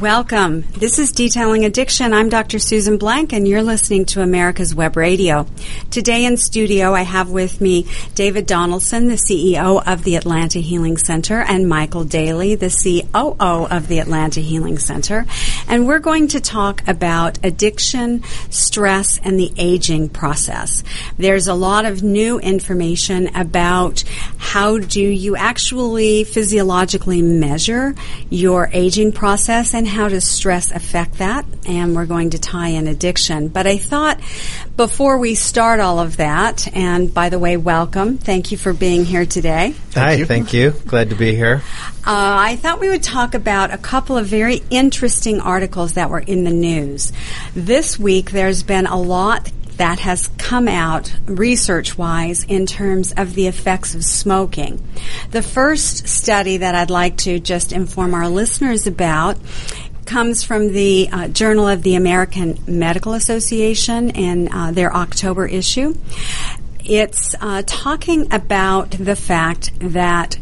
Welcome. This is Detailing Addiction. I'm Dr. Susan Blank, and you're listening to America's Web Radio. Today in studio, I have with me David Donaldson, the CEO of the Atlanta Healing Center, and Michael Daly, the COO of the Atlanta Healing Center. And we're going to talk about addiction, stress, and the aging process. There's a lot of new information about how do you actually physiologically measure your aging process and how does stress affect that? And we're going to tie in addiction. But I thought before we start all of that, and by the way, welcome. Thank you for being here today. Hi, thank you. Glad to be here. Uh, I thought we would talk about a couple of very interesting articles that were in the news. This week, there's been a lot that has come out research wise in terms of the effects of smoking. The first study that I'd like to just inform our listeners about comes from the uh, Journal of the American Medical Association in uh, their October issue. It's uh, talking about the fact that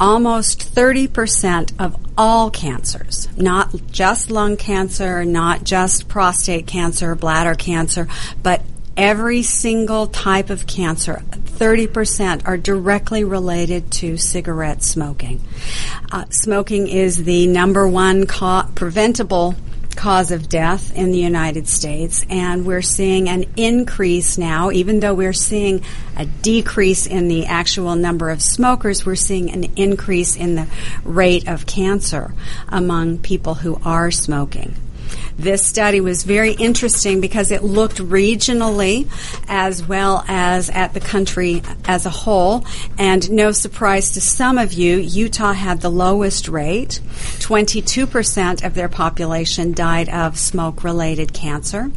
almost 30% of all cancers, not just lung cancer, not just prostate cancer, bladder cancer, but every single type of cancer, 30% are directly related to cigarette smoking. Uh, smoking is the number one co- preventable cause of death in the United States, and we're seeing an increase now, even though we're seeing a decrease in the actual number of smokers, we're seeing an increase in the rate of cancer among people who are smoking. This study was very interesting because it looked regionally as well as at the country as a whole. And no surprise to some of you, Utah had the lowest rate. 22% of their population died of smoke related cancer.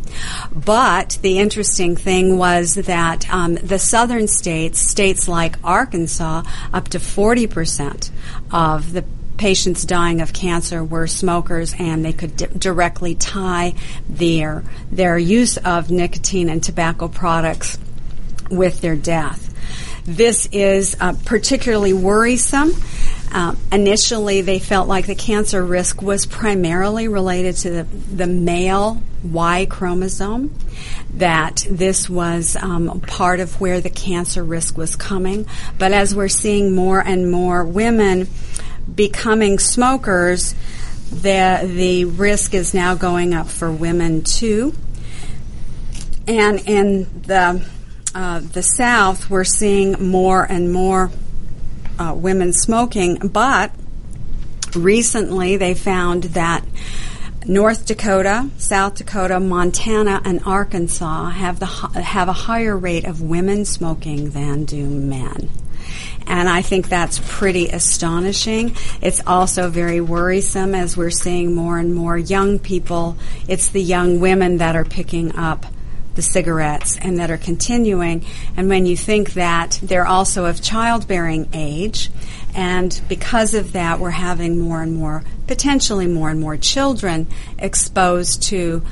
But the interesting thing was that um, the southern states, states like Arkansas, up to 40% of the patients dying of cancer were smokers, and they could di- directly tie their their use of nicotine and tobacco products with their death. This is uh, particularly worrisome. Uh, initially, they felt like the cancer risk was primarily related to the, the male Y chromosome, that this was um, part of where the cancer risk was coming. But as we're seeing more and more women becoming smokers, the the risk is now going up for women too. And in the uh, the South, we're seeing more and more uh, women smoking, but recently they found that North Dakota, South Dakota, Montana, and Arkansas have the have a higher rate of women smoking than do men. And I think that's pretty astonishing. It's also very worrisome as we're seeing more and more young people. It's the young women that are picking up the cigarettes and that are continuing. And when you think that they're also of childbearing age, and because of that, we're having more and more, potentially more and more children exposed to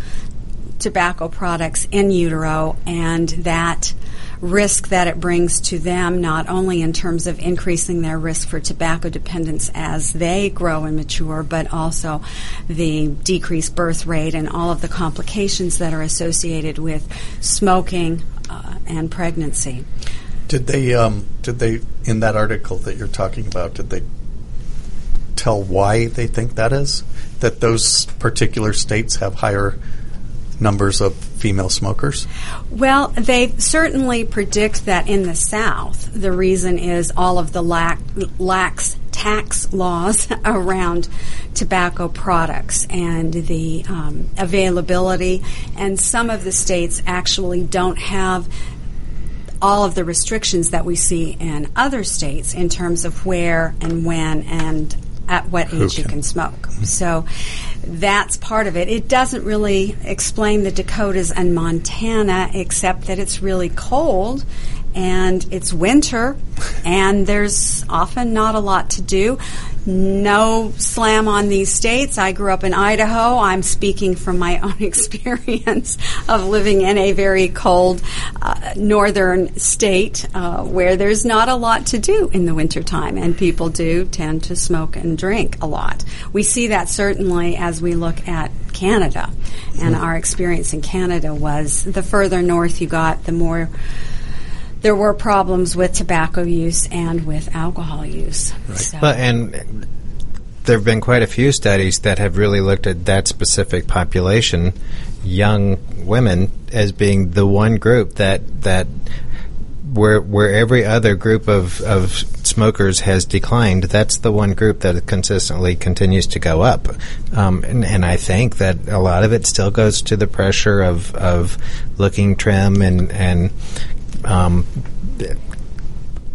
tobacco products in utero, and that risk that it brings to them, not only in terms of increasing their risk for tobacco dependence as they grow and mature, but also the decreased birth rate and all of the complications that are associated with smoking uh, and pregnancy. Did they, um, did they, in that article that you're talking about, did they tell why they think that is? That those particular states have higher numbers of female smokers? Well, they certainly predict that in the South, the reason is all of the lax, lax tax laws around tobacco products and the um, availability. And some of the states actually don't have all of the restrictions that we see in other states in terms of where and when and at what age okay. you can smoke. Mm-hmm. So that's part of it. It doesn't really explain the Dakotas and Montana except that it's really cold and it's winter, and there's often not a lot to do. No slam on these states. I grew up in Idaho. I'm speaking from my own experience of living in a very cold uh, northern state uh, where there's not a lot to do in the wintertime, and people do tend to smoke and drink a lot. We see that certainly as we look at Canada, and mm-hmm. our experience in Canada was the further north you got, the more there were problems with tobacco use and with alcohol use. Right. So. Well, and there have been quite a few studies that have really looked at that specific population, young women, as being the one group that that where where every other group of, of smokers has declined, that's the one group that consistently continues to go up. Um, and, and, I think that a lot of it still goes to the pressure of, of looking trim and and um,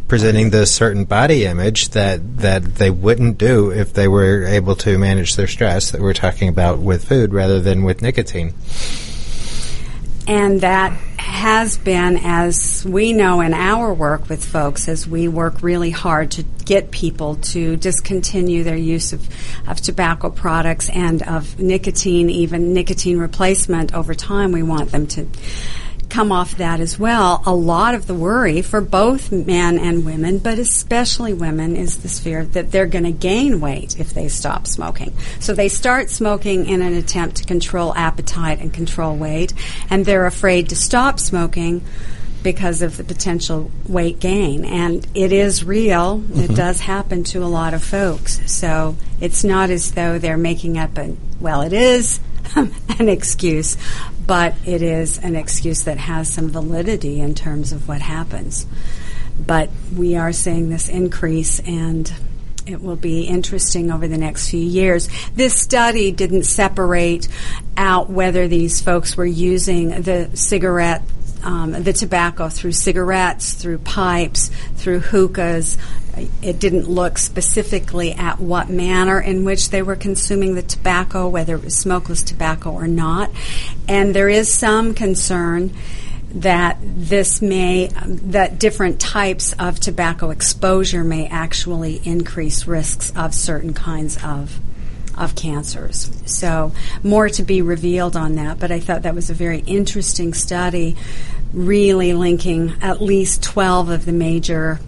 presenting this certain body image that that they wouldn't do if they were able to manage their stress that we're talking about with food rather than with nicotine. And that has been, as we know in our work with folks, as we work really hard to get people to discontinue their use of, of tobacco products and of nicotine, even nicotine replacement over time, we want them to come off that as well. A lot of the worry for both men and women, but especially women, is this fear that they're going to gain weight if they stop smoking. So they start smoking in an attempt to control appetite and control weight, and they're afraid to stop smoking because of the potential weight gain. And it is real. Mm-hmm. It does happen to a lot of folks. So it's not as though they're making up a, well, it is an excuse, but it is an excuse that has some validity in terms of what happens. But we are seeing this increase, and it will be interesting over the next few years. This study didn't separate out whether these folks were using the cigarette um, the tobacco through cigarettes, through pipes, through hookahs, it didn't look specifically at what manner in which they were consuming the tobacco, whether it was smokeless tobacco or not. And there is some concern that this may, that different types of tobacco exposure may actually increase risks of certain kinds of of cancers. So, more to be revealed on that, but I thought that was a very interesting study, really linking at least 12 of the major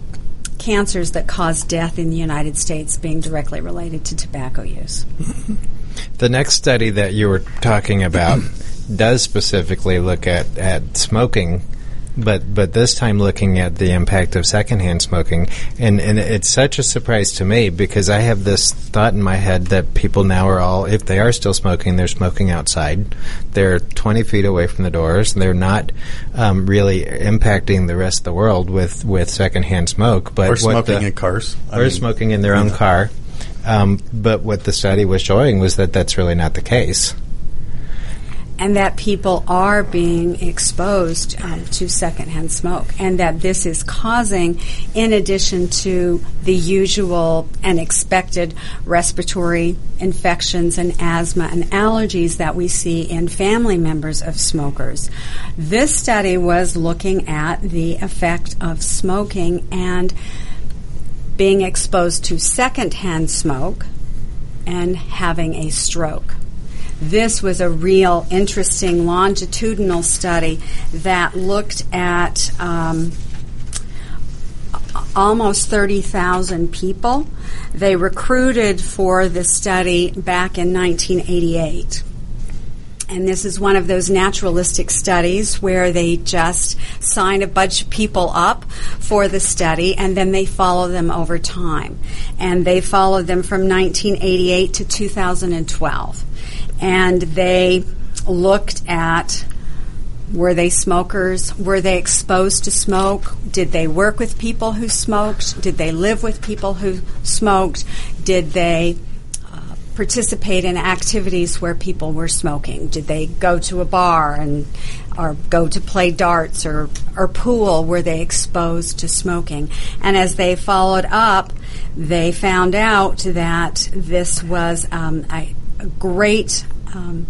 cancers that cause death in the United States being directly related to tobacco use. The next study that you were talking about does specifically look at, at smoking but but this time looking at the impact of secondhand smoking, and and it's such a surprise to me because I have this thought in my head that people now are all if they are still smoking, they're smoking outside, they're 20 feet away from the doors, they're not um, really impacting the rest of the world with with secondhand smoke, but or smoking the, in cars, I or mean, smoking in their own car. Um, but what the study was showing was that that's really not the case and that people are being exposed um, to secondhand smoke, and that this is causing, in addition to the usual and expected respiratory infections and asthma and allergies that we see in family members of smokers. This study was looking at the effect of smoking and being exposed to secondhand smoke and having a stroke. This was a real interesting longitudinal study that looked at um, almost 30,000 people. They recruited for the study back in 1988. And this is one of those naturalistic studies where they just sign a bunch of people up for the study and then they follow them over time. And they followed them from 1988 to 2012 and they looked at were they smokers? Were they exposed to smoke? Did they work with people who smoked? Did they live with people who smoked? Did they uh, participate in activities where people were smoking? Did they go to a bar and or go to play darts or, or pool? Were they exposed to smoking? And as they followed up, they found out that this was um, a, great, um,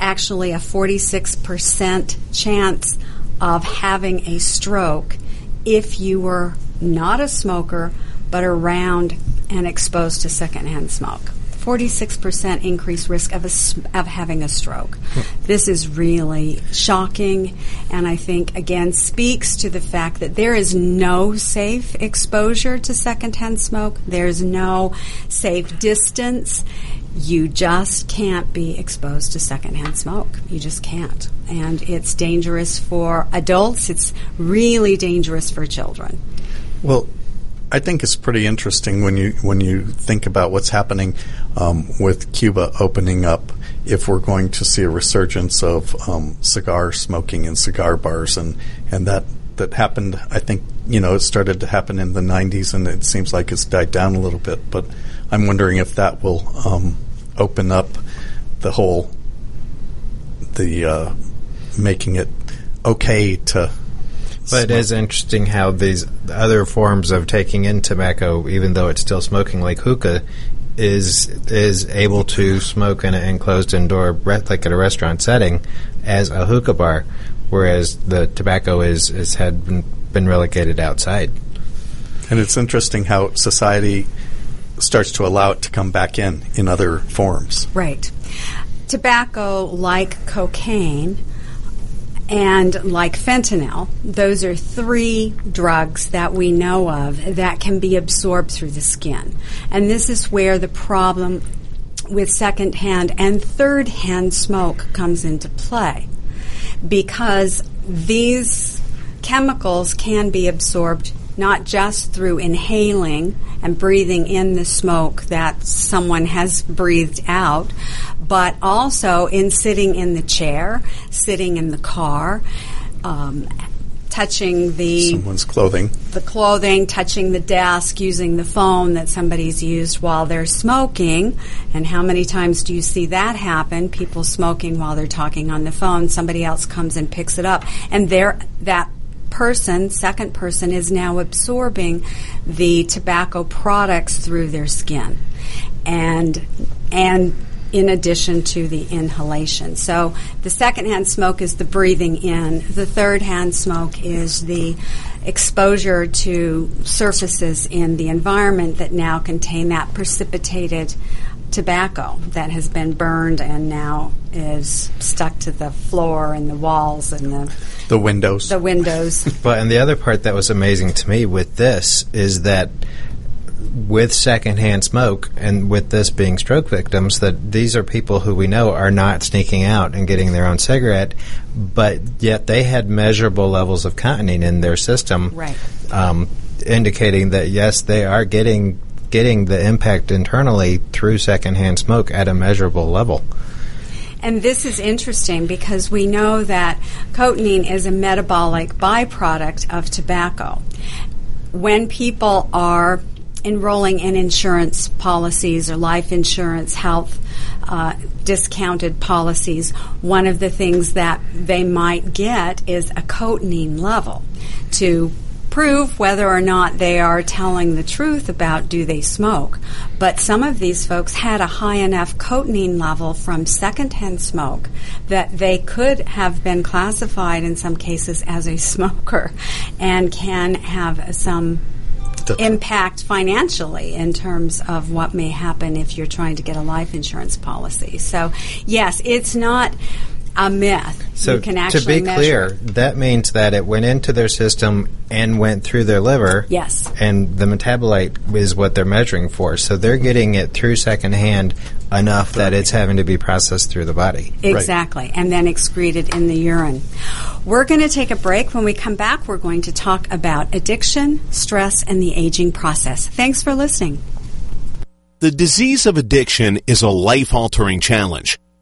actually a 46% chance of having a stroke if you were not a smoker but around and exposed to secondhand smoke. 46% increased risk of, a, of having a stroke. This is really shocking, and I think, again, speaks to the fact that there is no safe exposure to secondhand smoke. There's no safe distance. You just can't be exposed to secondhand smoke. You just can't. And it's dangerous for adults, it's really dangerous for children. Well, I think it's pretty interesting when you when you think about what's happening um, with Cuba opening up. If we're going to see a resurgence of um, cigar smoking in cigar bars, and and that that happened, I think you know it started to happen in the '90s, and it seems like it's died down a little bit. But I'm wondering if that will um, open up the whole the uh, making it okay to but it is interesting how these other forms of taking in tobacco, even though it's still smoking, like hookah, is is able to smoke in an enclosed indoor, like at a restaurant setting, as a hookah bar, whereas the tobacco is, is had been, been relegated outside. And it's interesting how society starts to allow it to come back in in other forms. Right. Tobacco, like cocaine, and like fentanyl, those are three drugs that we know of that can be absorbed through the skin. And this is where the problem with secondhand and third hand smoke comes into play. Because these chemicals can be absorbed not just through inhaling and breathing in the smoke that someone has breathed out, but also in sitting in the chair, sitting in the car, um, touching the someone's clothing, the clothing, touching the desk, using the phone that somebody's used while they're smoking. And how many times do you see that happen? People smoking while they're talking on the phone. Somebody else comes and picks it up, and there that person, second person, is now absorbing the tobacco products through their skin. And, and in addition to the inhalation. So the secondhand smoke is the breathing in. The third hand smoke is the exposure to surfaces in the environment that now contain that precipitated tobacco that has been burned and now is stuck to the floor and the walls and the the windows. The windows. but and the other part that was amazing to me with this is that with secondhand smoke and with this being stroke victims that these are people who we know are not sneaking out and getting their own cigarette but yet they had measurable levels of cotinine in their system right um, indicating that yes they are getting getting the impact internally through secondhand smoke at a measurable level. And this is interesting because we know that cotinine is a metabolic byproduct of tobacco. When people are enrolling in insurance policies or life insurance, health uh, discounted policies, one of the things that they might get is a cotinine level to prove whether or not they are telling the truth about do they smoke. But some of these folks had a high enough cotinine level from secondhand smoke that they could have been classified in some cases as a smoker and can have some impact financially in terms of what may happen if you're trying to get a life insurance policy. So, yes, it's not a myth. So to be measure. clear, that means that it went into their system and went through their liver. Yes. And the metabolite is what they're measuring for. So they're getting it through secondhand enough that it's having to be processed through the body. Exactly. Right. And then excreted in the urine. We're going to take a break. When we come back, we're going to talk about addiction, stress, and the aging process. Thanks for listening. The disease of addiction is a life altering challenge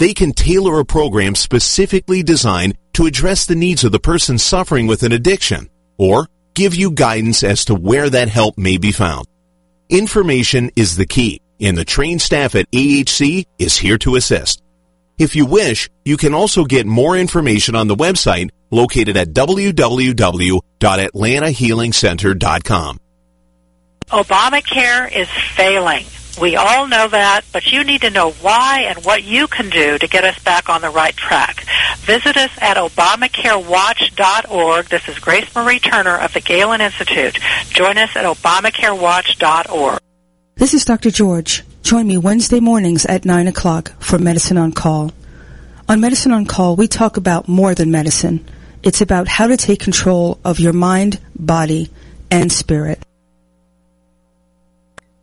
they can tailor a program specifically designed to address the needs of the person suffering with an addiction or give you guidance as to where that help may be found. Information is the key, and the trained staff at AHC is here to assist. If you wish, you can also get more information on the website located at www.atlantahealingcenter.com. Obamacare is failing. We all know that, but you need to know why and what you can do to get us back on the right track. Visit us at ObamacareWatch.org. This is Grace Marie Turner of the Galen Institute. Join us at ObamacareWatch.org. This is Dr. George. Join me Wednesday mornings at 9 o'clock for Medicine on Call. On Medicine on Call, we talk about more than medicine. It's about how to take control of your mind, body, and spirit.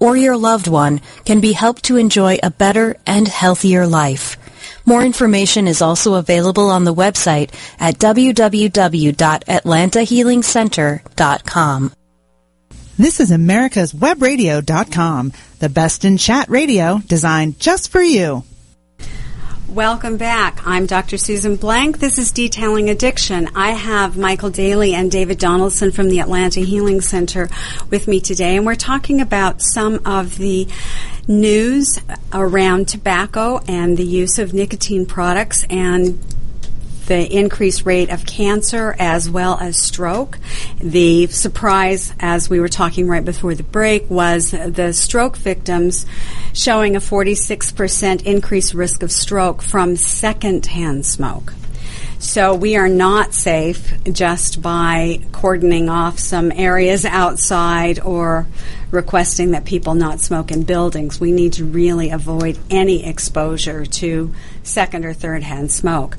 or your loved one can be helped to enjoy a better and healthier life. More information is also available on the website at www.atlantahealingcenter.com. This is America's Webradio.com, the best in chat radio designed just for you. Welcome back. I'm Dr. Susan Blank. This is Detailing Addiction. I have Michael Daly and David Donaldson from the Atlanta Healing Center with me today, and we're talking about some of the news around tobacco and the use of nicotine products and the increased rate of cancer as well as stroke. The surprise, as we were talking right before the break, was the stroke victims showing a 46% increased risk of stroke from secondhand smoke. So we are not safe just by cordoning off some areas outside or requesting that people not smoke in buildings. We need to really avoid any exposure to second or third hand smoke.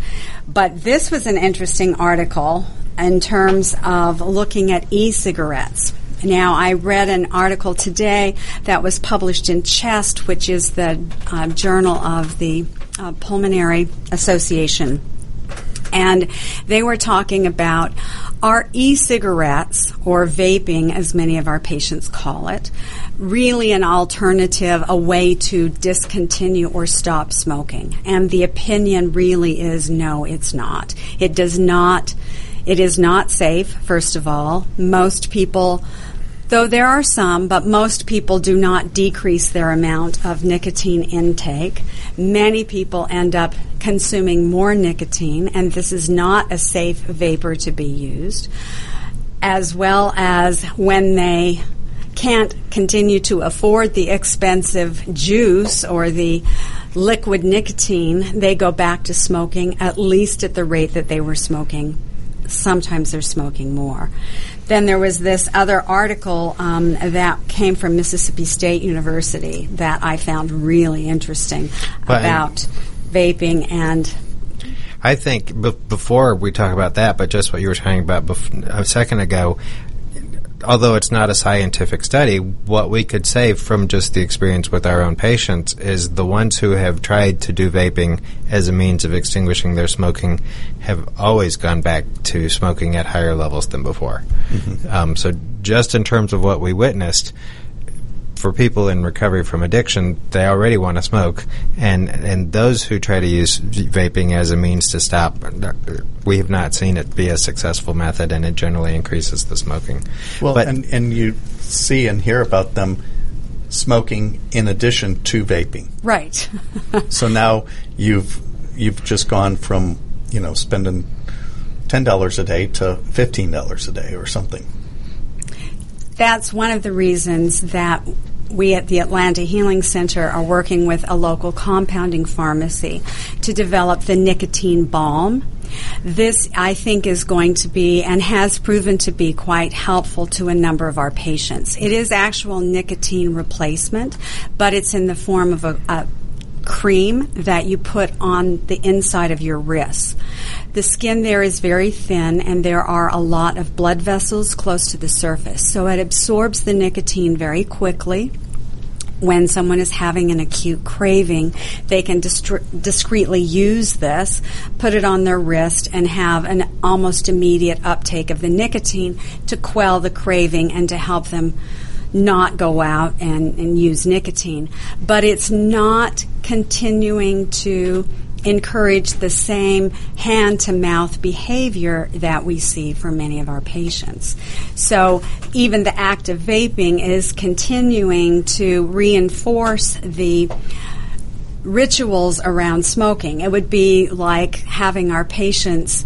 But this was an interesting article in terms of looking at e cigarettes. Now, I read an article today that was published in Chest, which is the uh, journal of the uh, Pulmonary Association and they were talking about are e-cigarettes or vaping as many of our patients call it really an alternative a way to discontinue or stop smoking? And the opinion really is no it's not. It does not it is not safe first of all. Most people though there are some, but most people do not decrease their amount of nicotine intake. Many people end up consuming more nicotine, and this is not a safe vapor to be used, as well as when they can't continue to afford the expensive juice or the liquid nicotine, they go back to smoking at least at the rate that they were smoking. Sometimes they're smoking more. Then there was this other article um, that came from Mississippi State University that I found really interesting but about vaping and I think b- before we talk about that, but just what you were talking about bef- a second ago, although it's not a scientific study, what we could say from just the experience with our own patients is the ones who have tried to do vaping as a means of extinguishing their smoking have always gone back to smoking at higher levels than before. Mm-hmm. Um, so, just in terms of what we witnessed, for people in recovery from addiction, they already want to smoke, and and those who try to use vaping as a means to stop, we have not seen it be a successful method, and it generally increases the smoking. Well, but and and you see and hear about them smoking in addition to vaping. Right. so now you've you've just gone from you know spending ten dollars a day to fifteen dollars a day or something. That's one of the reasons that we at the Atlanta Healing Center are working with a local compounding pharmacy to develop the nicotine balm. This, I think, is going to be and has proven to be quite helpful to a number of our patients. It is actual nicotine replacement, but it's in the form of a, a cream that you put on the inside of your wrists. The skin there is very thin and there are a lot of blood vessels close to the surface. So it absorbs the nicotine very quickly when someone is having an acute craving, they can distri- discreetly use this, put it on their wrist, and have an almost immediate uptake of the nicotine to quell the craving and to help them not go out and, and use nicotine. But it's not continuing to encourage the same hand to mouth behavior that we see for many of our patients. So even the act of vaping is continuing to reinforce the rituals around smoking. It would be like having our patients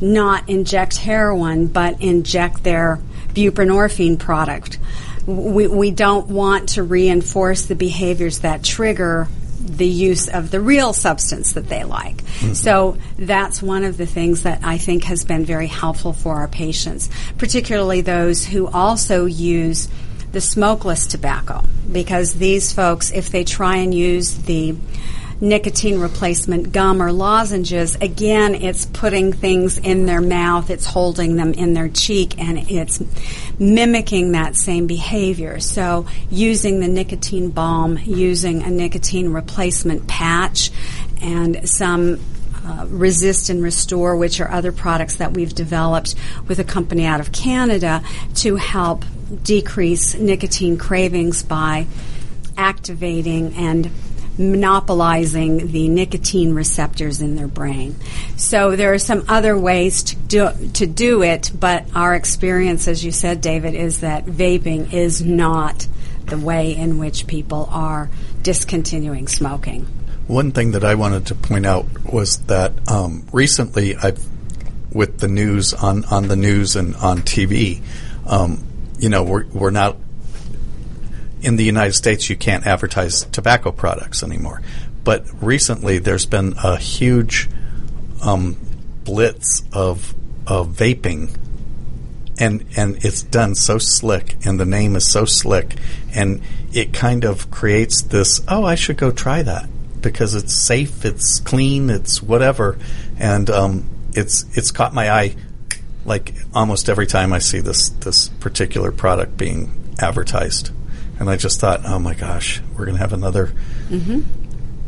not inject heroin but inject their buprenorphine product. We, we don't want to reinforce the behaviors that trigger the use of the real substance that they like. Mm-hmm. So that's one of the things that I think has been very helpful for our patients, particularly those who also use the smokeless tobacco, because these folks, if they try and use the nicotine replacement gum or lozenges, again, it's putting things in their mouth, it's holding them in their cheek, and it's mimicking that same behavior. So, using the nicotine balm, using a nicotine replacement patch, and some uh, resist and restore, which are other products that we've developed with a company out of Canada to help decrease nicotine cravings by activating and monopolizing the nicotine receptors in their brain. So there are some other ways to do, to do it, but our experience, as you said, David, is that vaping is not the way in which people are discontinuing smoking. One thing that I wanted to point out was that um, recently, I've with the news on, on the news and on TV, um, you know, we're, we're not in the United States, you can't advertise tobacco products anymore. But recently, there's been a huge um, blitz of of vaping, and and it's done so slick, and the name is so slick, and it kind of creates this. Oh, I should go try that because it's safe, it's clean, it's whatever, and um, it's it's caught my eye. Like almost every time I see this this particular product being advertised. And I just thought, oh my gosh, we're going to have another mm-hmm.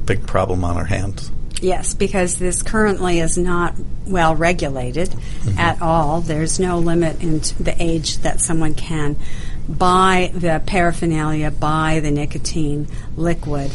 big problem on our hands. Yes, because this currently is not well regulated mm-hmm. at all. There's no limit in the age that someone can buy the paraphernalia, buy the nicotine liquid.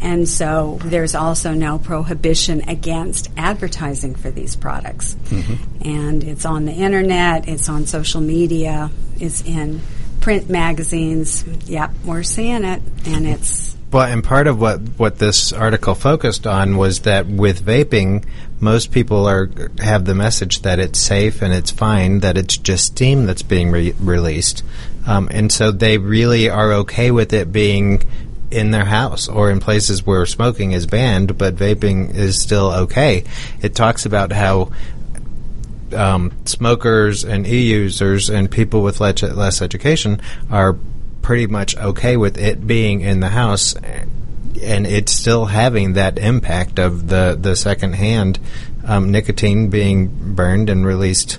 And so there's also no prohibition against advertising for these products. Mm-hmm. And it's on the internet, it's on social media, it's in print magazines. Yep, we're seeing it, and it's. Well, and part of what, what this article focused on was that with vaping, most people are have the message that it's safe and it's fine, that it's just steam that's being re- released, um, and so they really are okay with it being in their house or in places where smoking is banned, but vaping is still okay. It talks about how um, smokers and e-users and people with less, less education are pretty much okay with it being in the house and it's still having that impact of the, the secondhand um, nicotine being burned and released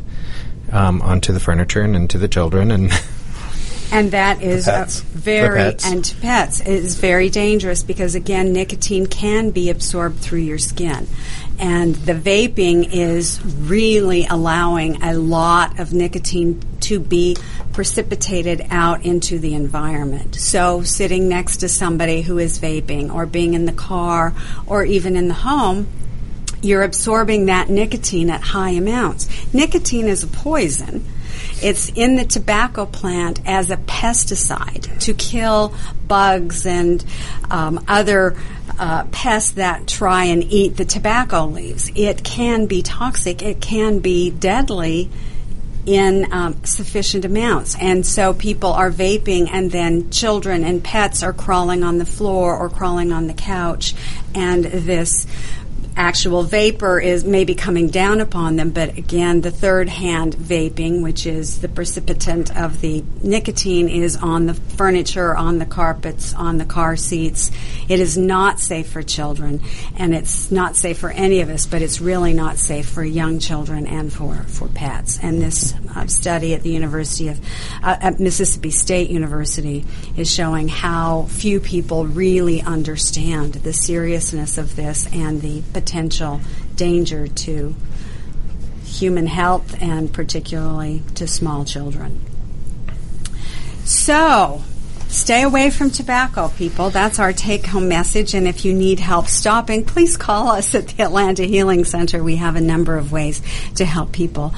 um, onto the furniture and into the children and and that is very and to pets is very dangerous because again nicotine can be absorbed through your skin and the vaping is really allowing a lot of nicotine to be precipitated out into the environment. So, sitting next to somebody who is vaping, or being in the car, or even in the home, you're absorbing that nicotine at high amounts. Nicotine is a poison. It's in the tobacco plant as a pesticide to kill bugs and um, other uh, pests that try and eat the tobacco leaves. It can be toxic. It can be deadly in um, sufficient amounts. And so people are vaping, and then children and pets are crawling on the floor or crawling on the couch, and this actual vapor is maybe coming down upon them, but again, the third hand vaping, which is the precipitant of the nicotine, is on the furniture, on the carpets, on the car seats. It is not safe for children, and it's not safe for any of us, but it's really not safe for young children and for, for pets. And this uh, study at the University of uh, at Mississippi State University is showing how few people really understand the seriousness of this and the potential danger to human health and particularly to small children. So, stay away from tobacco, people. That's our take home message. And if you need help stopping, please call us at the Atlanta Healing Center. We have a number of ways to help people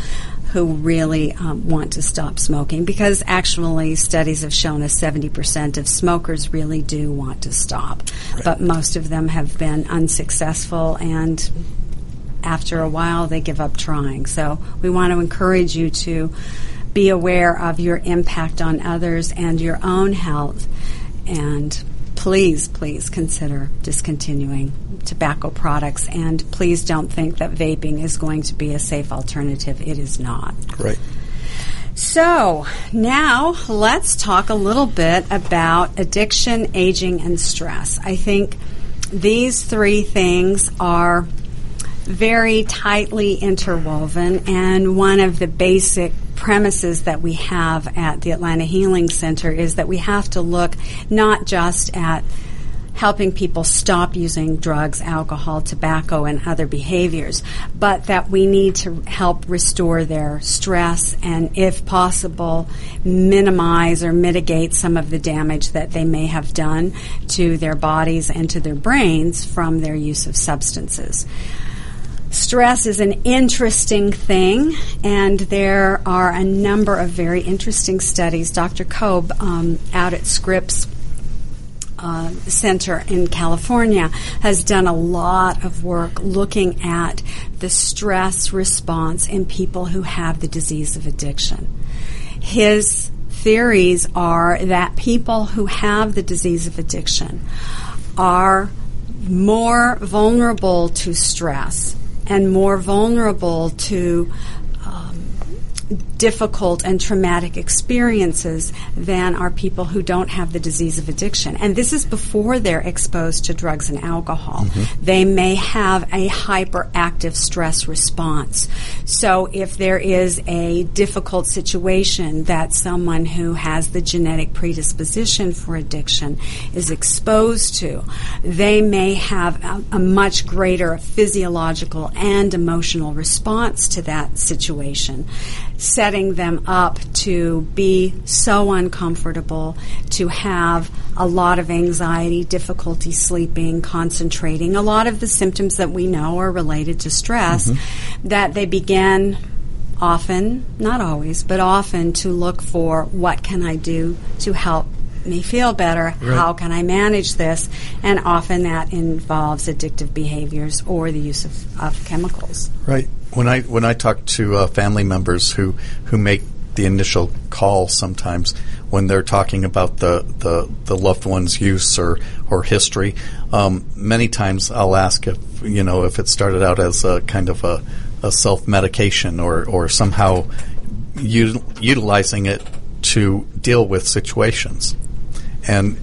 who really um, want to stop smoking because actually studies have shown us 70% of smokers really do want to stop. Right. But most of them have been unsuccessful and after a while they give up trying. So we want to encourage you to be aware of your impact on others and your own health and please, please consider discontinuing tobacco products. And please don't think that vaping is going to be a safe alternative. It is not. Right. So now let's talk a little bit about addiction, aging, and stress. I think these three things are very tightly interwoven, and one of the basic premises that we have at the Atlanta Healing Center is that we have to look not just at helping people stop using drugs, alcohol, tobacco, and other behaviors, but that we need to help restore their stress and, if possible, minimize or mitigate some of the damage that they may have done to their bodies and to their brains from their use of substances. Stress is an interesting thing, and there are a number of very interesting studies. Dr. Koob um, out at Scripps uh, Center in California has done a lot of work looking at the stress response in people who have the disease of addiction. His theories are that people who have the disease of addiction are more vulnerable to stress and more vulnerable to um, difficult and traumatic experiences than are people who don't have the disease of addiction. And this is before they're exposed to drugs and alcohol. Mm-hmm. They may have a hyperactive stress response. So if there is a difficult situation that someone who has the genetic predisposition for addiction is exposed to, they may have a, a much greater physiological and emotional response to that situation setting them up to be so uncomfortable, to have a lot of anxiety, difficulty sleeping, concentrating, a lot of the symptoms that we know are related to stress, mm-hmm. that they begin often, not always, but often to look for what can I do to help me feel better? Right. How can I manage this? And often that involves addictive behaviors or the use of, of chemicals. Right. When I when I talk to uh, family members who who make the initial call sometimes when they're talking about the, the, the loved one's use or, or history. Um, many times I'll ask if, you know, if it started out as a kind of a, a self medication or, or somehow utilizing it to deal with situations. And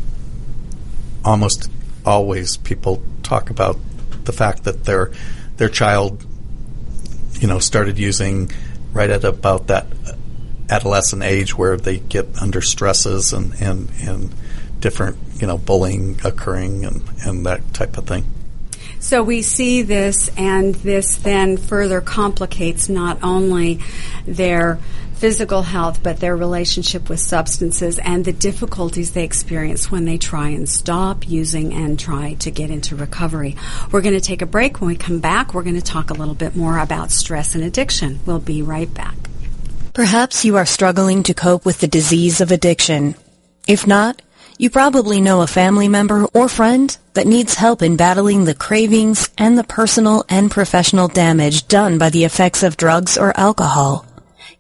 almost always people talk about the fact that their their child you know, started using right at about that adolescent age where they get under stresses and, and, and different, you know, bullying occurring and, and that type of thing. So we see this, and this then further complicates not only their physical health, but their relationship with substances and the difficulties they experience when they try and stop using and try to get into recovery. We're going to take a break. When we come back, we're going to talk a little bit more about stress and addiction. We'll be right back. Perhaps you are struggling to cope with the disease of addiction. If not, you probably know a family member or friend that needs help in battling the cravings and the personal and professional damage done by the effects of drugs or alcohol.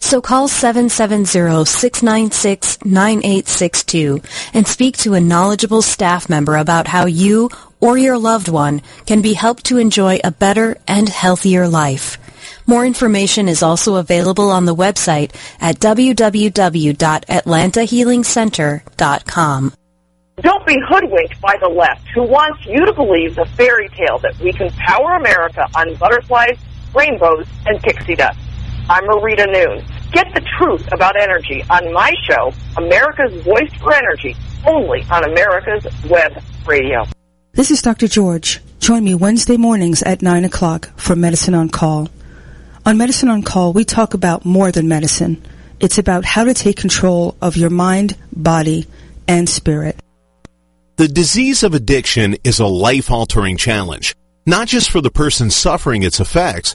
So call 770-696-9862 and speak to a knowledgeable staff member about how you or your loved one can be helped to enjoy a better and healthier life. More information is also available on the website at www.atlantahealingcenter.com. Don't be hoodwinked by the left who wants you to believe the fairy tale that we can power America on butterflies, rainbows, and pixie dust. I'm Marita Noon. Get the truth about energy on my show, America's Voice for Energy, only on America's Web Radio. This is Dr. George. Join me Wednesday mornings at 9 o'clock for Medicine on Call. On Medicine on Call, we talk about more than medicine. It's about how to take control of your mind, body, and spirit. The disease of addiction is a life-altering challenge, not just for the person suffering its effects,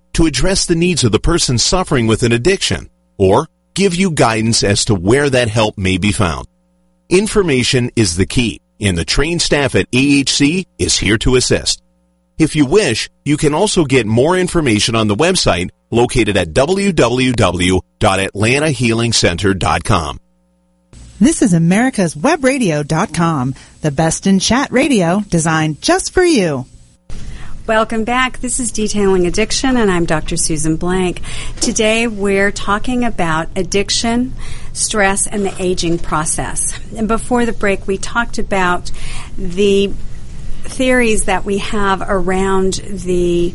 to address the needs of the person suffering with an addiction or give you guidance as to where that help may be found. Information is the key and the trained staff at AHC is here to assist. If you wish, you can also get more information on the website located at www.atlantahealingcenter.com. This is America's Webradio.com, the best in chat radio designed just for you. Welcome back. This is Detailing Addiction, and I'm Dr. Susan Blank. Today we're talking about addiction, stress, and the aging process. And before the break, we talked about the theories that we have around the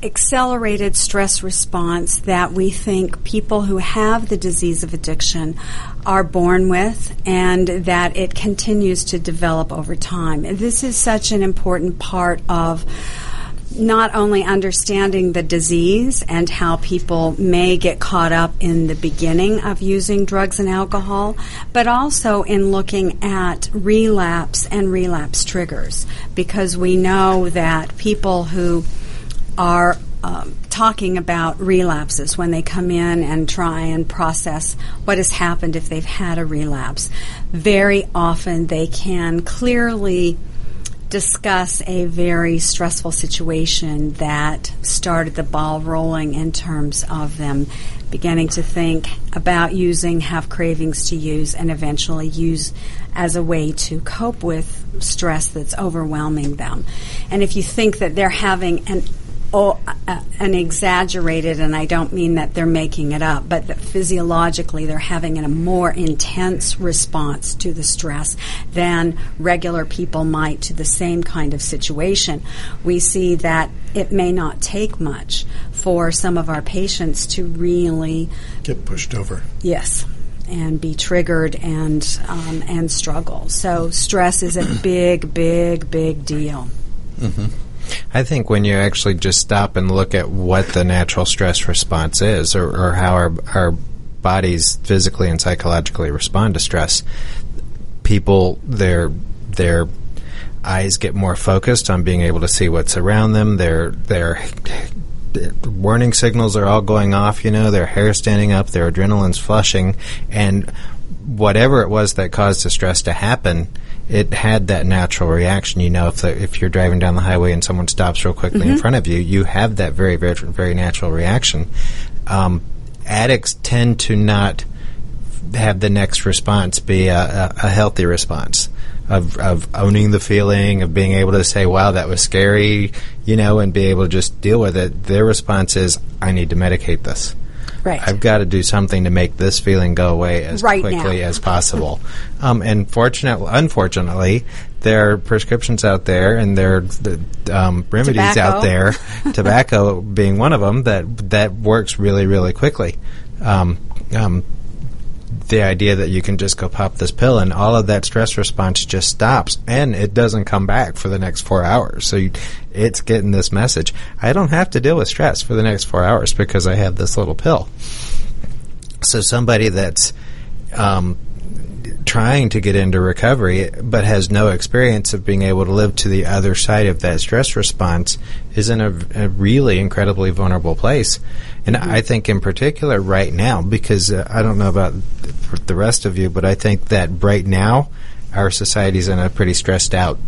accelerated stress response that we think people who have the disease of addiction are born with and that it continues to develop over time. This is such an important part of not only understanding the disease and how people may get caught up in the beginning of using drugs and alcohol, but also in looking at relapse and relapse triggers because we know that people who are um, talking about relapses when they come in and try and process what has happened if they've had a relapse. Very often they can clearly discuss a very stressful situation that started the ball rolling in terms of them beginning to think about using, have cravings to use, and eventually use as a way to cope with stress that's overwhelming them. And if you think that they're having an oh, uh, an exaggerated, and I don't mean that they're making it up, but that physiologically they're having a more intense response to the stress than regular people might to the same kind of situation. We see that it may not take much for some of our patients to really get pushed over. Yes and be triggered and um, and struggle. So stress is a big, big, big deal. Mm-hmm. I think when you actually just stop and look at what the natural stress response is, or, or how our, our bodies physically and psychologically respond to stress, people their their eyes get more focused on being able to see what's around them. Their their warning signals are all going off. You know, their hair standing up, their adrenaline's flushing, and whatever it was that caused the stress to happen it had that natural reaction. You know, if the, if you're driving down the highway and someone stops real quickly mm-hmm. in front of you, you have that very very very natural reaction. Um, addicts tend to not have the next response be a, a, a healthy response of, of owning the feeling of being able to say, "Wow, that was scary," you know, and be able to just deal with it. Their response is, "I need to medicate this." Right. I've got to do something to make this feeling go away as right quickly now. as possible. um, and fortunately, unfortunately, there are prescriptions out there, and there are the, um, remedies Tobacco. out there. tobacco being one of them that that works really really quickly. Um, um, the idea that you can just go pop this pill and all of that stress response just stops and it doesn't come back for the next four hours. So you, it's getting this message. I don't have to deal with stress for the next four hours because I have this little pill. So somebody that's um, trying to get into recovery but has no experience of being able to live to the other side of that stress response is in a, a really incredibly vulnerable place. And I think, in particular, right now, because uh, I don't know about th- the rest of you, but I think that right now our society's in a pretty stressed out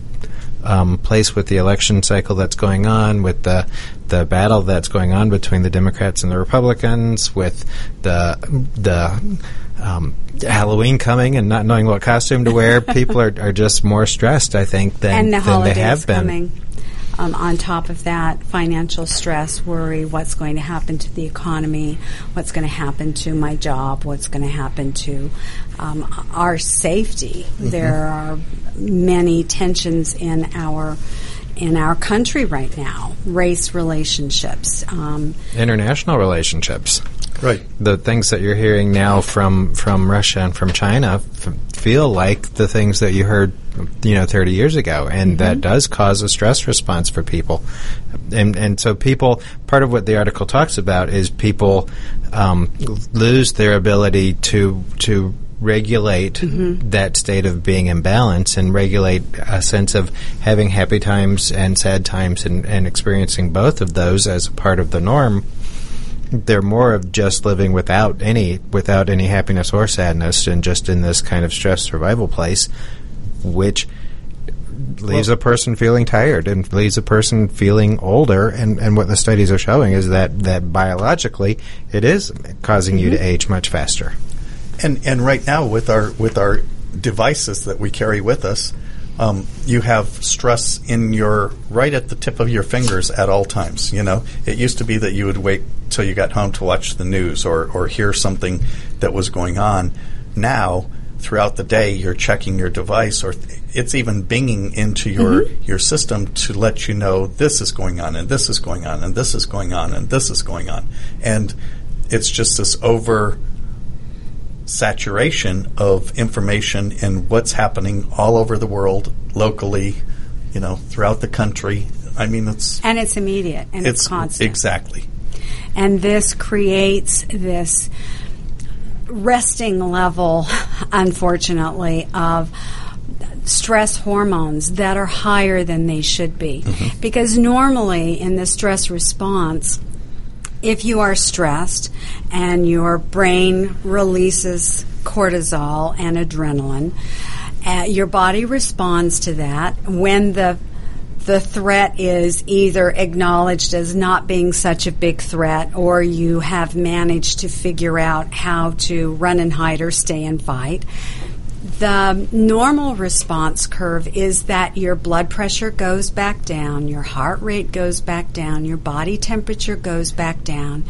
um, place with the election cycle that's going on, with the the battle that's going on between the Democrats and the Republicans, with the the um, Halloween coming and not knowing what costume to wear. People are, are just more stressed, I think, than, the than they have been. coming. Um, on top of that, financial stress, worry, what's going to happen to the economy, what's going to happen to my job, what's going to happen to um, our safety. Mm-hmm. There are many tensions in our in our country right now. Race relationships. Um, International relationships. Right. The things that you're hearing now from, from Russia and from China f- feel like the things that you heard, you know, 30 years ago, and that does cause a stress response for people. And and so people, part of what the article talks about is people um, lose their ability to to regulate that state of being in balance and regulate a sense of having happy times and sad times and, and experiencing both of those as a part of the norm. They're more of just living without any without any happiness or sadness and just in this kind of stress survival place which leaves a person feeling tired and leaves a person feeling older and, and what the studies are showing is that, that biologically it is causing you to age much faster And and right now with our with our devices that we carry with us, um, you have stress in your right at the tip of your fingers at all times. You know, it used to be that you would wait till you got home to watch the news or or hear something that was going on. Now, throughout the day, you're checking your device, or th- it's even binging into your mm-hmm. your system to let you know this is going on, and this is going on, and this is going on, and this is going on, and it's just this over saturation of information and what's happening all over the world, locally, you know, throughout the country. I mean, it's and it's immediate and it's, it's constant. exactly and this creates this resting level, unfortunately, of stress hormones that are higher than they should be. Because normally in the stress response, if you are stressed and your brain releases cortisol and adrenaline, uh, your body responds to that when the the threat is either acknowledged as not being such a big threat or you have managed to figure out how to run and hide or stay and fight. The normal response curve is that your blood pressure goes back down, your heart rate goes back down, your body temperature goes back down,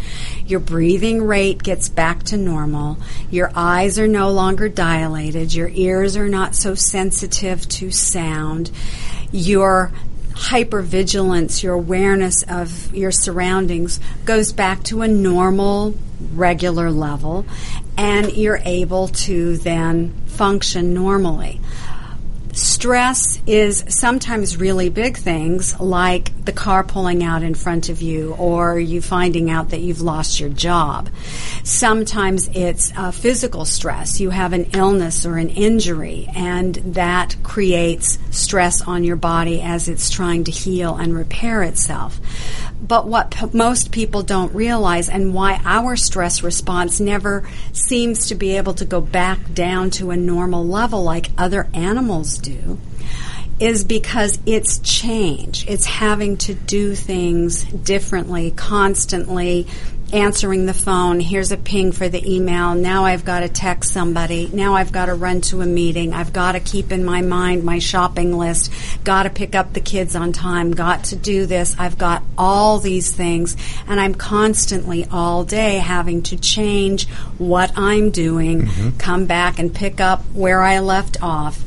your breathing rate gets back to normal, your eyes are no longer dilated, your ears are not so sensitive to sound, your hypervigilance, your awareness of your surroundings goes back to a normal, regular level, and you're able to then function normally. Stress is sometimes really big things like the car pulling out in front of you or you finding out that you've lost your job. Sometimes it's uh, physical stress. You have an illness or an injury and that creates stress on your body as it's trying to heal and repair itself. But what p- most people don't realize and why our stress response never seems to be able to go back down to a normal level like other animals do is because it's change. It's having to do things differently, constantly answering the phone. Here's a ping for the email. Now I've got to text somebody. Now I've got to run to a meeting. I've got to keep in my mind my shopping list. Got to pick up the kids on time. Got to do this. I've got all these things and I'm constantly all day having to change what I'm doing, mm-hmm. come back and pick up where I left off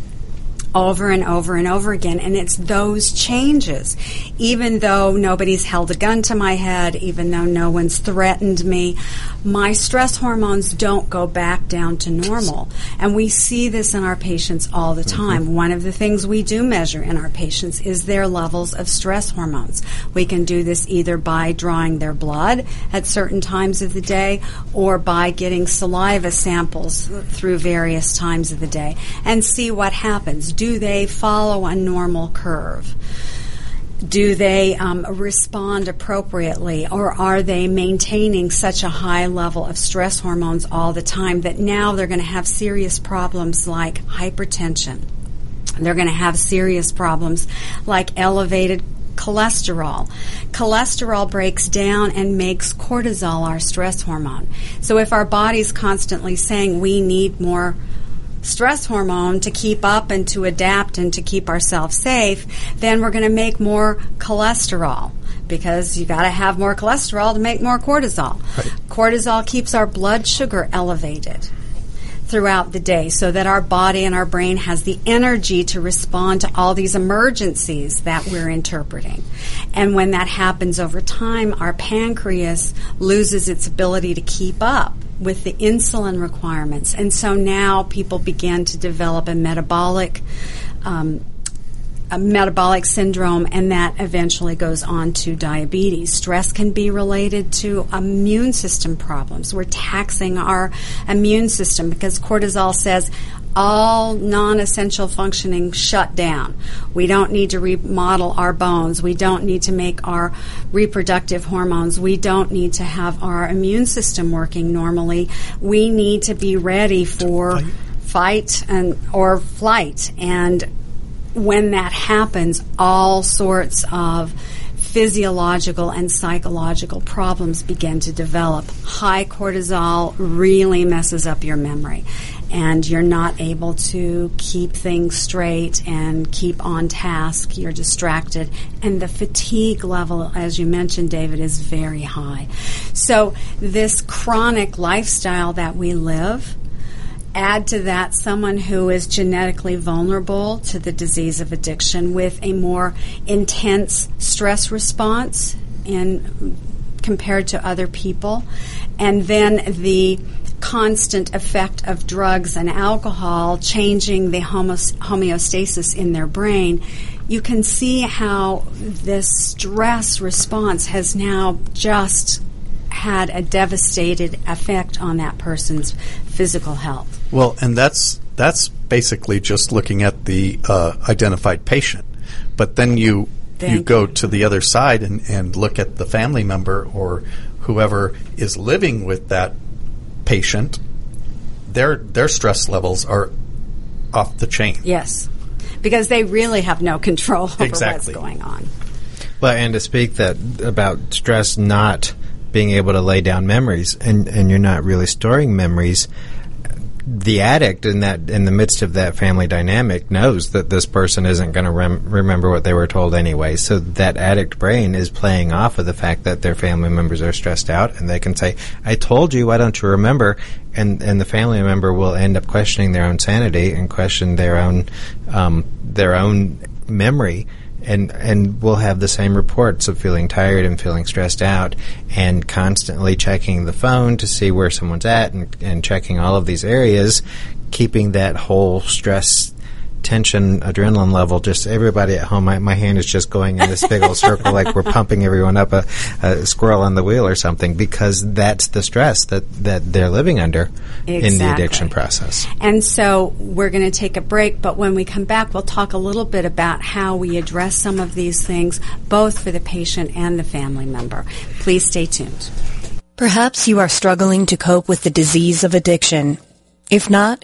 over and over and over again. And it's those changes. Even though nobody's held a gun to my head, even though no one's threatened me, my stress hormones don't go back down to normal. And we see this in our patients all the time. Mm-hmm. One of the things we do measure in our patients is their levels of stress hormones. We can do this either by drawing their blood at certain times of the day or by getting saliva samples through various times of the day and see what happens. Do they follow a normal curve? do they um, respond appropriately or are they maintaining such a high level of stress hormones all the time that now they're going to have serious problems like hypertension they're going to have serious problems like elevated cholesterol. Cholesterol breaks down and makes cortisol our stress hormone. So if our body's constantly saying we need more stress hormone to keep up and to adapt and to keep ourselves safe, then we're going to make more cholesterol because you got to have more cholesterol to make more cortisol. Right. Cortisol keeps our blood sugar elevated throughout the day so that our body and our brain has the energy to respond to all these emergencies that we're interpreting. And when that happens over time, our pancreas loses its ability to keep up with the insulin requirements. And so now people begin to develop a metabolic um, metabolic syndrome, and that eventually goes on to diabetes. Stress can be related to immune system problems. We're taxing our immune system because cortisol says, all non essential functioning shut down. We don't need to remodel our bones. We don't need to make our reproductive hormones. We don't need to have our immune system working normally. We need to be ready for fight, fight and or flight. And when that happens, all sorts of physiological and psychological problems begin to develop. High cortisol really messes up your memory and you're not able to keep things straight and keep on task. You're distracted. And the fatigue level, as you mentioned, David, is very high. So, this chronic lifestyle that we live, add to that someone who is genetically vulnerable to the disease of addiction with a more intense stress response in compared to other people. And then the constant effect of drugs and alcohol changing the homeostasis in their brain, you can see how this stress response has now just had a devastated effect on that person's physical health. Well, and that's that's basically just looking at the uh, identified patient, but then you Thank you go to the other side and, and look at the family member or whoever is living with that patient, their their stress levels are off the chain. Yes, because they really have no control over exactly. what's going on. Well, and to speak that about stress not being able to lay down memories, and and you're not really storing memories the addict in that in the midst of that family dynamic knows that this person isn't going to rem- remember what they were told anyway. So that addict brain is playing off of the fact that their family members are stressed out, and they can say, "I told you, why don't you remember?" And and the family member will end up questioning their own sanity and question their own um, their own memory and and we'll have the same reports of feeling tired and feeling stressed out and constantly checking the phone to see where someone's at and, and checking all of these areas keeping that whole stress tension, adrenaline level, just everybody at home, my, my hand is just going in this big old circle like we're pumping everyone up a, a, squirrel on the wheel or something because that's the stress that, that they're living under exactly. in the addiction process. And so we're going to take a break, but when we come back, we'll talk a little bit about how we address some of these things, both for the patient and the family member. Please stay tuned. Perhaps you are struggling to cope with the disease of addiction. If not,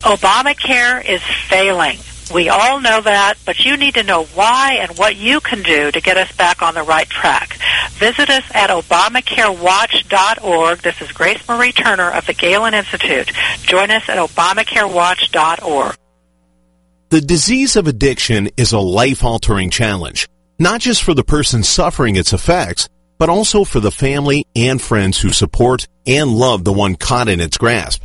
Obamacare is failing. We all know that, but you need to know why and what you can do to get us back on the right track. Visit us at ObamacareWatch.org. This is Grace Marie Turner of the Galen Institute. Join us at ObamacareWatch.org. The disease of addiction is a life-altering challenge, not just for the person suffering its effects, but also for the family and friends who support and love the one caught in its grasp.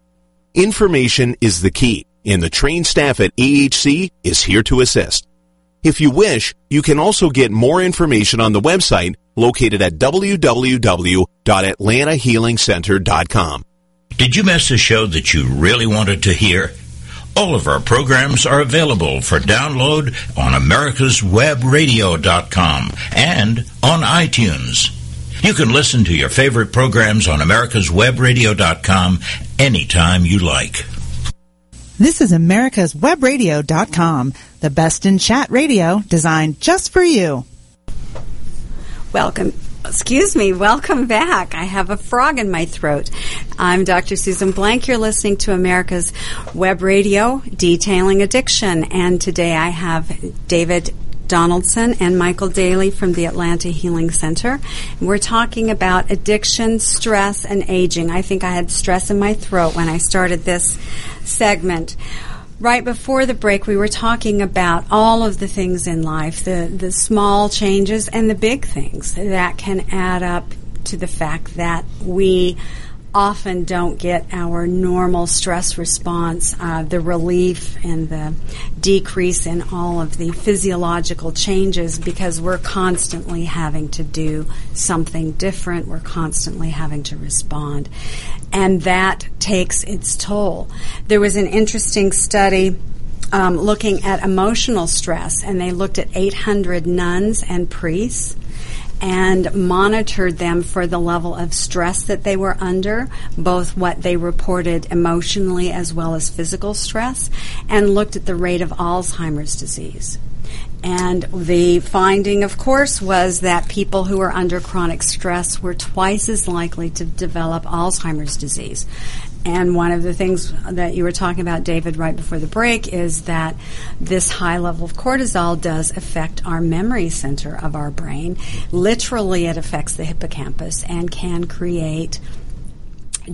Information is the key and the trained staff at AHC is here to assist. If you wish, you can also get more information on the website located at www.atlantahealingcenter.com. Did you miss a show that you really wanted to hear? All of our programs are available for download on americaswebradio.com and on iTunes. You can listen to your favorite programs on americaswebradio.com anytime you like. This is americaswebradio.com, the best in chat radio designed just for you. Welcome. Excuse me, welcome back. I have a frog in my throat. I'm Dr. Susan Blank. You're listening to America's Web Radio, Detailing Addiction. And today I have David Donaldson and Michael Daly from the Atlanta Healing Center. We're talking about addiction, stress, and aging. I think I had stress in my throat when I started this segment right before the break, we were talking about all of the things in life, the, the small changes and the big things that can add up to the fact that we often don't get our normal stress response, uh, the relief and the decrease in all of the physiological changes because we're constantly having to do something different. We're constantly having to respond. And that takes its toll. There was an interesting study um, looking at emotional stress, and they looked at 800 nuns and priests and monitored them for the level of stress that they were under, both what they reported emotionally as well as physical stress, and looked at the rate of Alzheimer's disease. And the finding, of course, was that people who were under chronic stress were twice as likely to develop Alzheimer's disease. And one of the things that you were talking about, David, right before the break, is that this high level of cortisol does affect our memory center of our brain. Literally, it affects the hippocampus and can create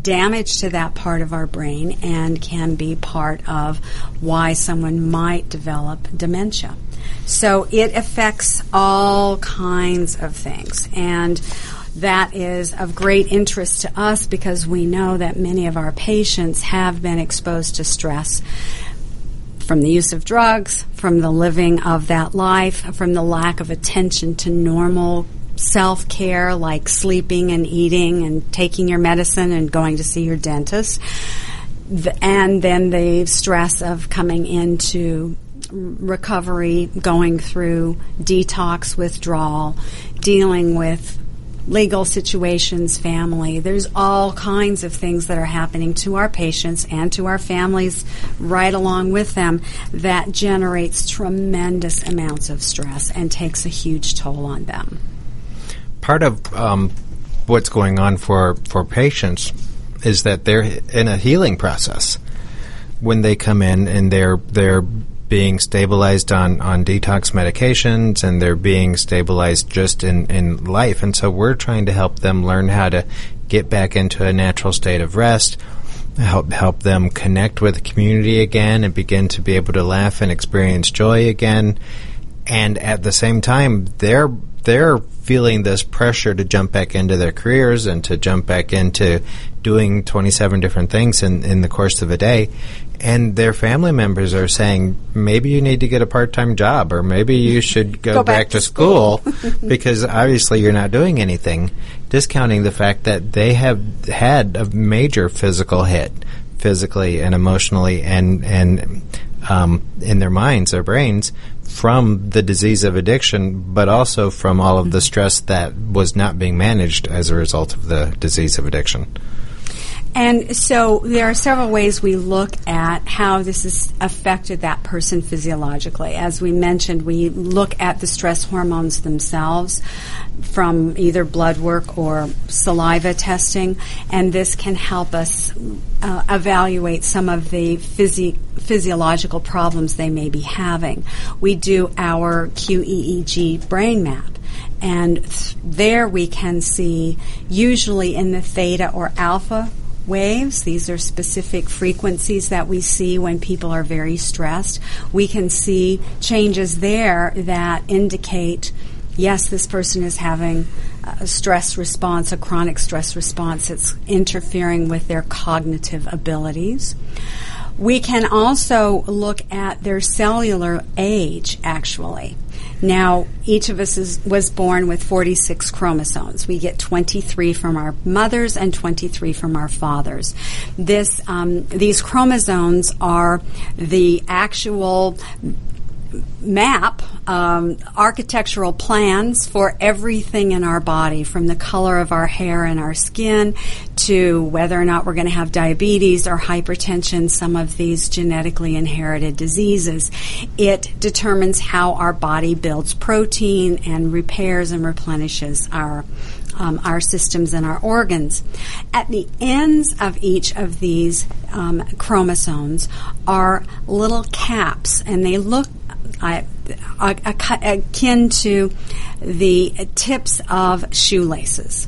damage to that part of our brain and can be part of why someone might develop dementia. So it affects all kinds of things. And that is of great interest to us because we know that many of our patients have been exposed to stress from the use of drugs, from the living of that life, from the lack of attention to normal self care like sleeping and eating and taking your medicine and going to see your dentist. And then the stress of coming into recovery, going through detox withdrawal, dealing with legal situations, family. There's all kinds of things that are happening to our patients and to our families right along with them that generates tremendous amounts of stress and takes a huge toll on them. Part of um, what's going on for, for patients is that they're in a healing process when they come in and they're they're being stabilized on, on detox medications and they're being stabilized just in, in life. And so we're trying to help them learn how to get back into a natural state of rest, help help them connect with the community again and begin to be able to laugh and experience joy again. And at the same time, they're they're feeling this pressure to jump back into their careers and to jump back into doing 27 different things in, in the course of a day. And their family members are saying, maybe you need to get a part time job or maybe you should go, Go back back, to to school, because obviously you're not doing anything, discounting the fact that they have had a major physical hit physically and emotionally and, and um, in their minds, their brains, from the disease of addiction, but also from all of the stress that was not being managed as a result of the disease of addiction. And so there are several ways we look at how this has affected that person physiologically. As we mentioned, we look at the stress hormones themselves from either blood work or saliva testing, and this can help us uh, evaluate some of the physi- physiological problems they may be having. We do our QEEG brain map. And th- there we can see, usually in the theta or alpha waves. These are specific frequencies that we see when people are very stressed. We can see changes there that indicate yes, this person is having a stress response, a chronic stress response that's interfering with their cognitive abilities. We can also look at their cellular age, actually. Now, each of us is, was born with 46 chromosomes. We get 23 from our mothers and 23 from our fathers. This, um, these chromosomes are the actual map um, architectural plans for everything in our body from the color of our hair and our skin to whether or not we're going to have diabetes or hypertension some of these genetically inherited diseases it determines how our body builds protein and repairs and replenishes our um, our systems and our organs. At the ends of each of these um, chromosomes are little caps, and they look uh, akin to the tips of shoelaces.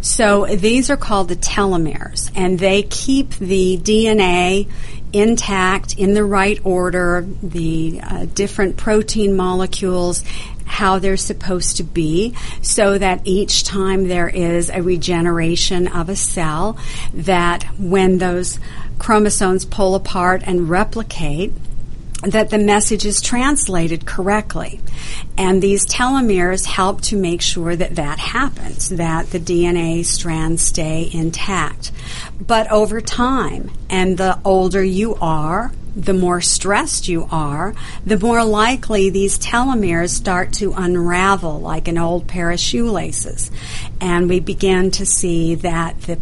So these are called the telomeres, and they keep the DNA intact in the right order, the uh, different protein molecules how they're supposed to be so that each time there is a regeneration of a cell that when those chromosomes pull apart and replicate that the message is translated correctly. And these telomeres help to make sure that that happens, that the DNA strands stay intact. But over time, and the older you are, the more stressed you are, the more likely these telomeres start to unravel like an old pair of shoelaces. And we begin to see that the,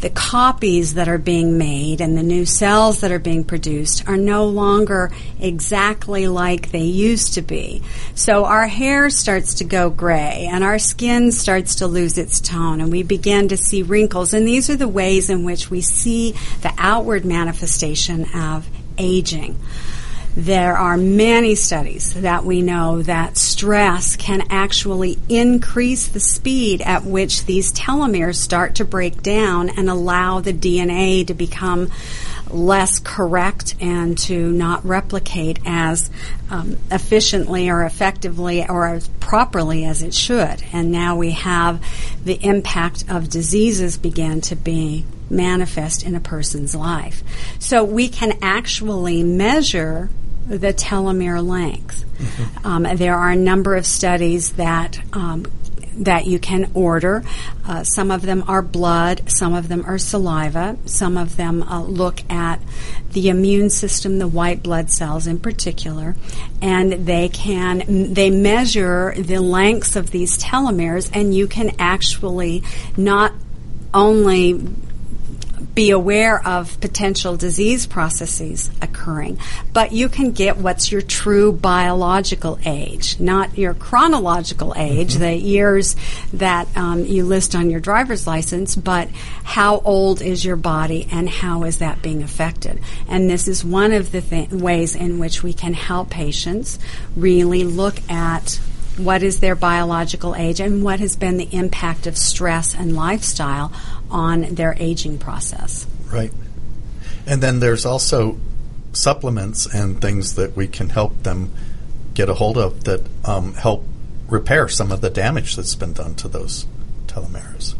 the copies that are being made and the new cells that are being produced are no longer exactly like they used to be. So our hair starts to go gray and our skin starts to lose its tone and we begin to see wrinkles. And these are the ways in which we see the outward manifestation of aging. There are many studies that we know that stress can actually increase the speed at which these telomeres start to break down and allow the DNA to become less correct and to not replicate as um, efficiently or effectively or as properly as it should. And now we have the impact of diseases begin to be manifest in a person's life. So we can actually measure the telomere length. Mm-hmm. Um, there are a number of studies that um, that you can order. Uh, some of them are blood, some of them are saliva, some of them uh, look at the immune system, the white blood cells in particular, and they can they measure the lengths of these telomeres, and you can actually not only be aware of potential disease processes occurring, but you can get what's your true biological age, not your chronological age, mm-hmm. the years that um, you list on your driver's license, but how old is your body and how is that being affected. And this is one of the th- ways in which we can help patients really look at what is their biological age and what has been the impact of stress and lifestyle on their aging process. Right. And then there's also supplements and things that we can help them get a hold of that um, help repair some of the damage that's been done to those telomeres.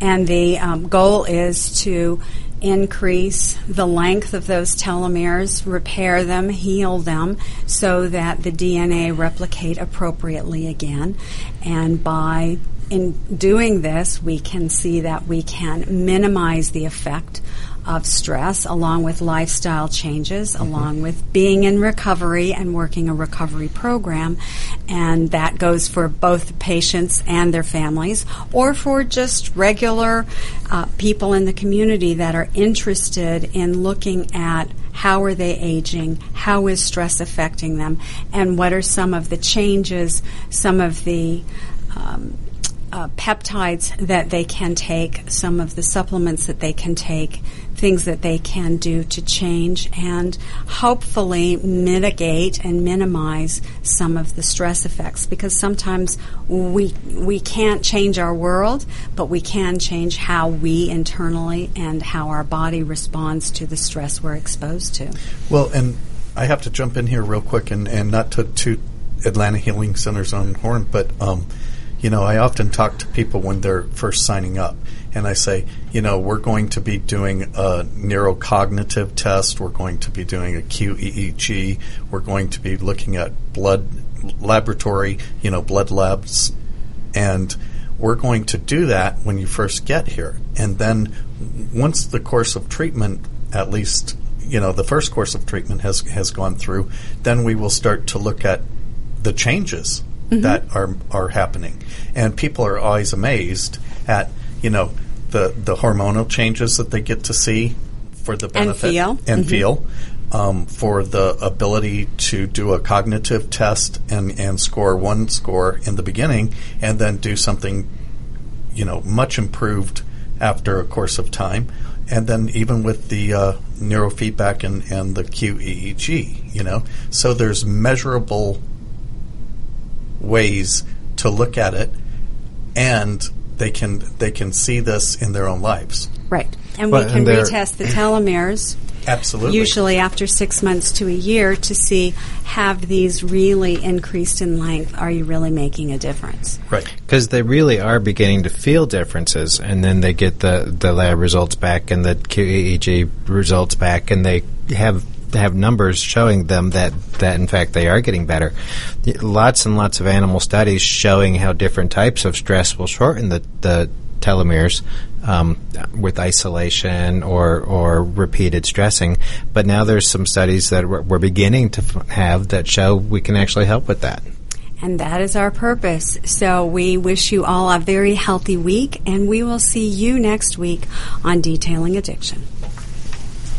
And the um, goal is to increase the length of those telomeres, repair them, heal them, so that the DNA replicate appropriately again. And by in doing this, we can see that we can minimize the effect of stress along with lifestyle changes, mm-hmm. along with being in recovery and working a recovery program. And that goes for both patients and their families, or for just regular uh, people in the community that are interested in looking at how are they aging, how is stress affecting them, and what are some of the changes, some of the um, uh, peptides that they can take, some of the supplements that they can take things that they can do to change and hopefully mitigate and minimize some of the stress effects because sometimes we we can't change our world but we can change how we internally and how our body responds to the stress we're exposed to. Well, and I have to jump in here real quick and, and not to toot Atlanta Healing Center's own horn, but um, you know, I often talk to people when they're first signing up and I say, you know, we're going to be doing a neurocognitive test, we're going to be doing a QEEG, we're going to be looking at blood laboratory, you know, blood labs, and we're going to do that when you first get here. And then once the course of treatment, at least, you know, the first course of treatment has, has gone through, then we will start to look at the changes mm-hmm. that are, are happening. And people are always amazed at, you know, the the hormonal changes that they get to see for the benefit and feel? and mm-hmm. feel um, for the ability to do a cognitive test and and score one score in the beginning and then do something you know much improved after a course of time. And then even with the uh, neurofeedback and, and the QEEG, you know, so there's measurable ways to look at it, and they can they can see this in their own lives. Right, and we can retest the telomeres. Absolutely. Usually after six months to a year to see have these really increased in length. Are you really making a difference? Right. Because they really are beginning to feel differences, and then they get the, the lab results back and the QEEG results back, and they have have numbers showing them that, that in fact they are getting better. Lots and lots of animal studies showing how different types of stress will shorten the, the telomeres um, with isolation or or repeated stressing. But now there's some studies that we're, we're beginning to have that show we can actually help with that. And that is our purpose. So we wish you all a very healthy week, and we will see you next week on Detailing Addiction.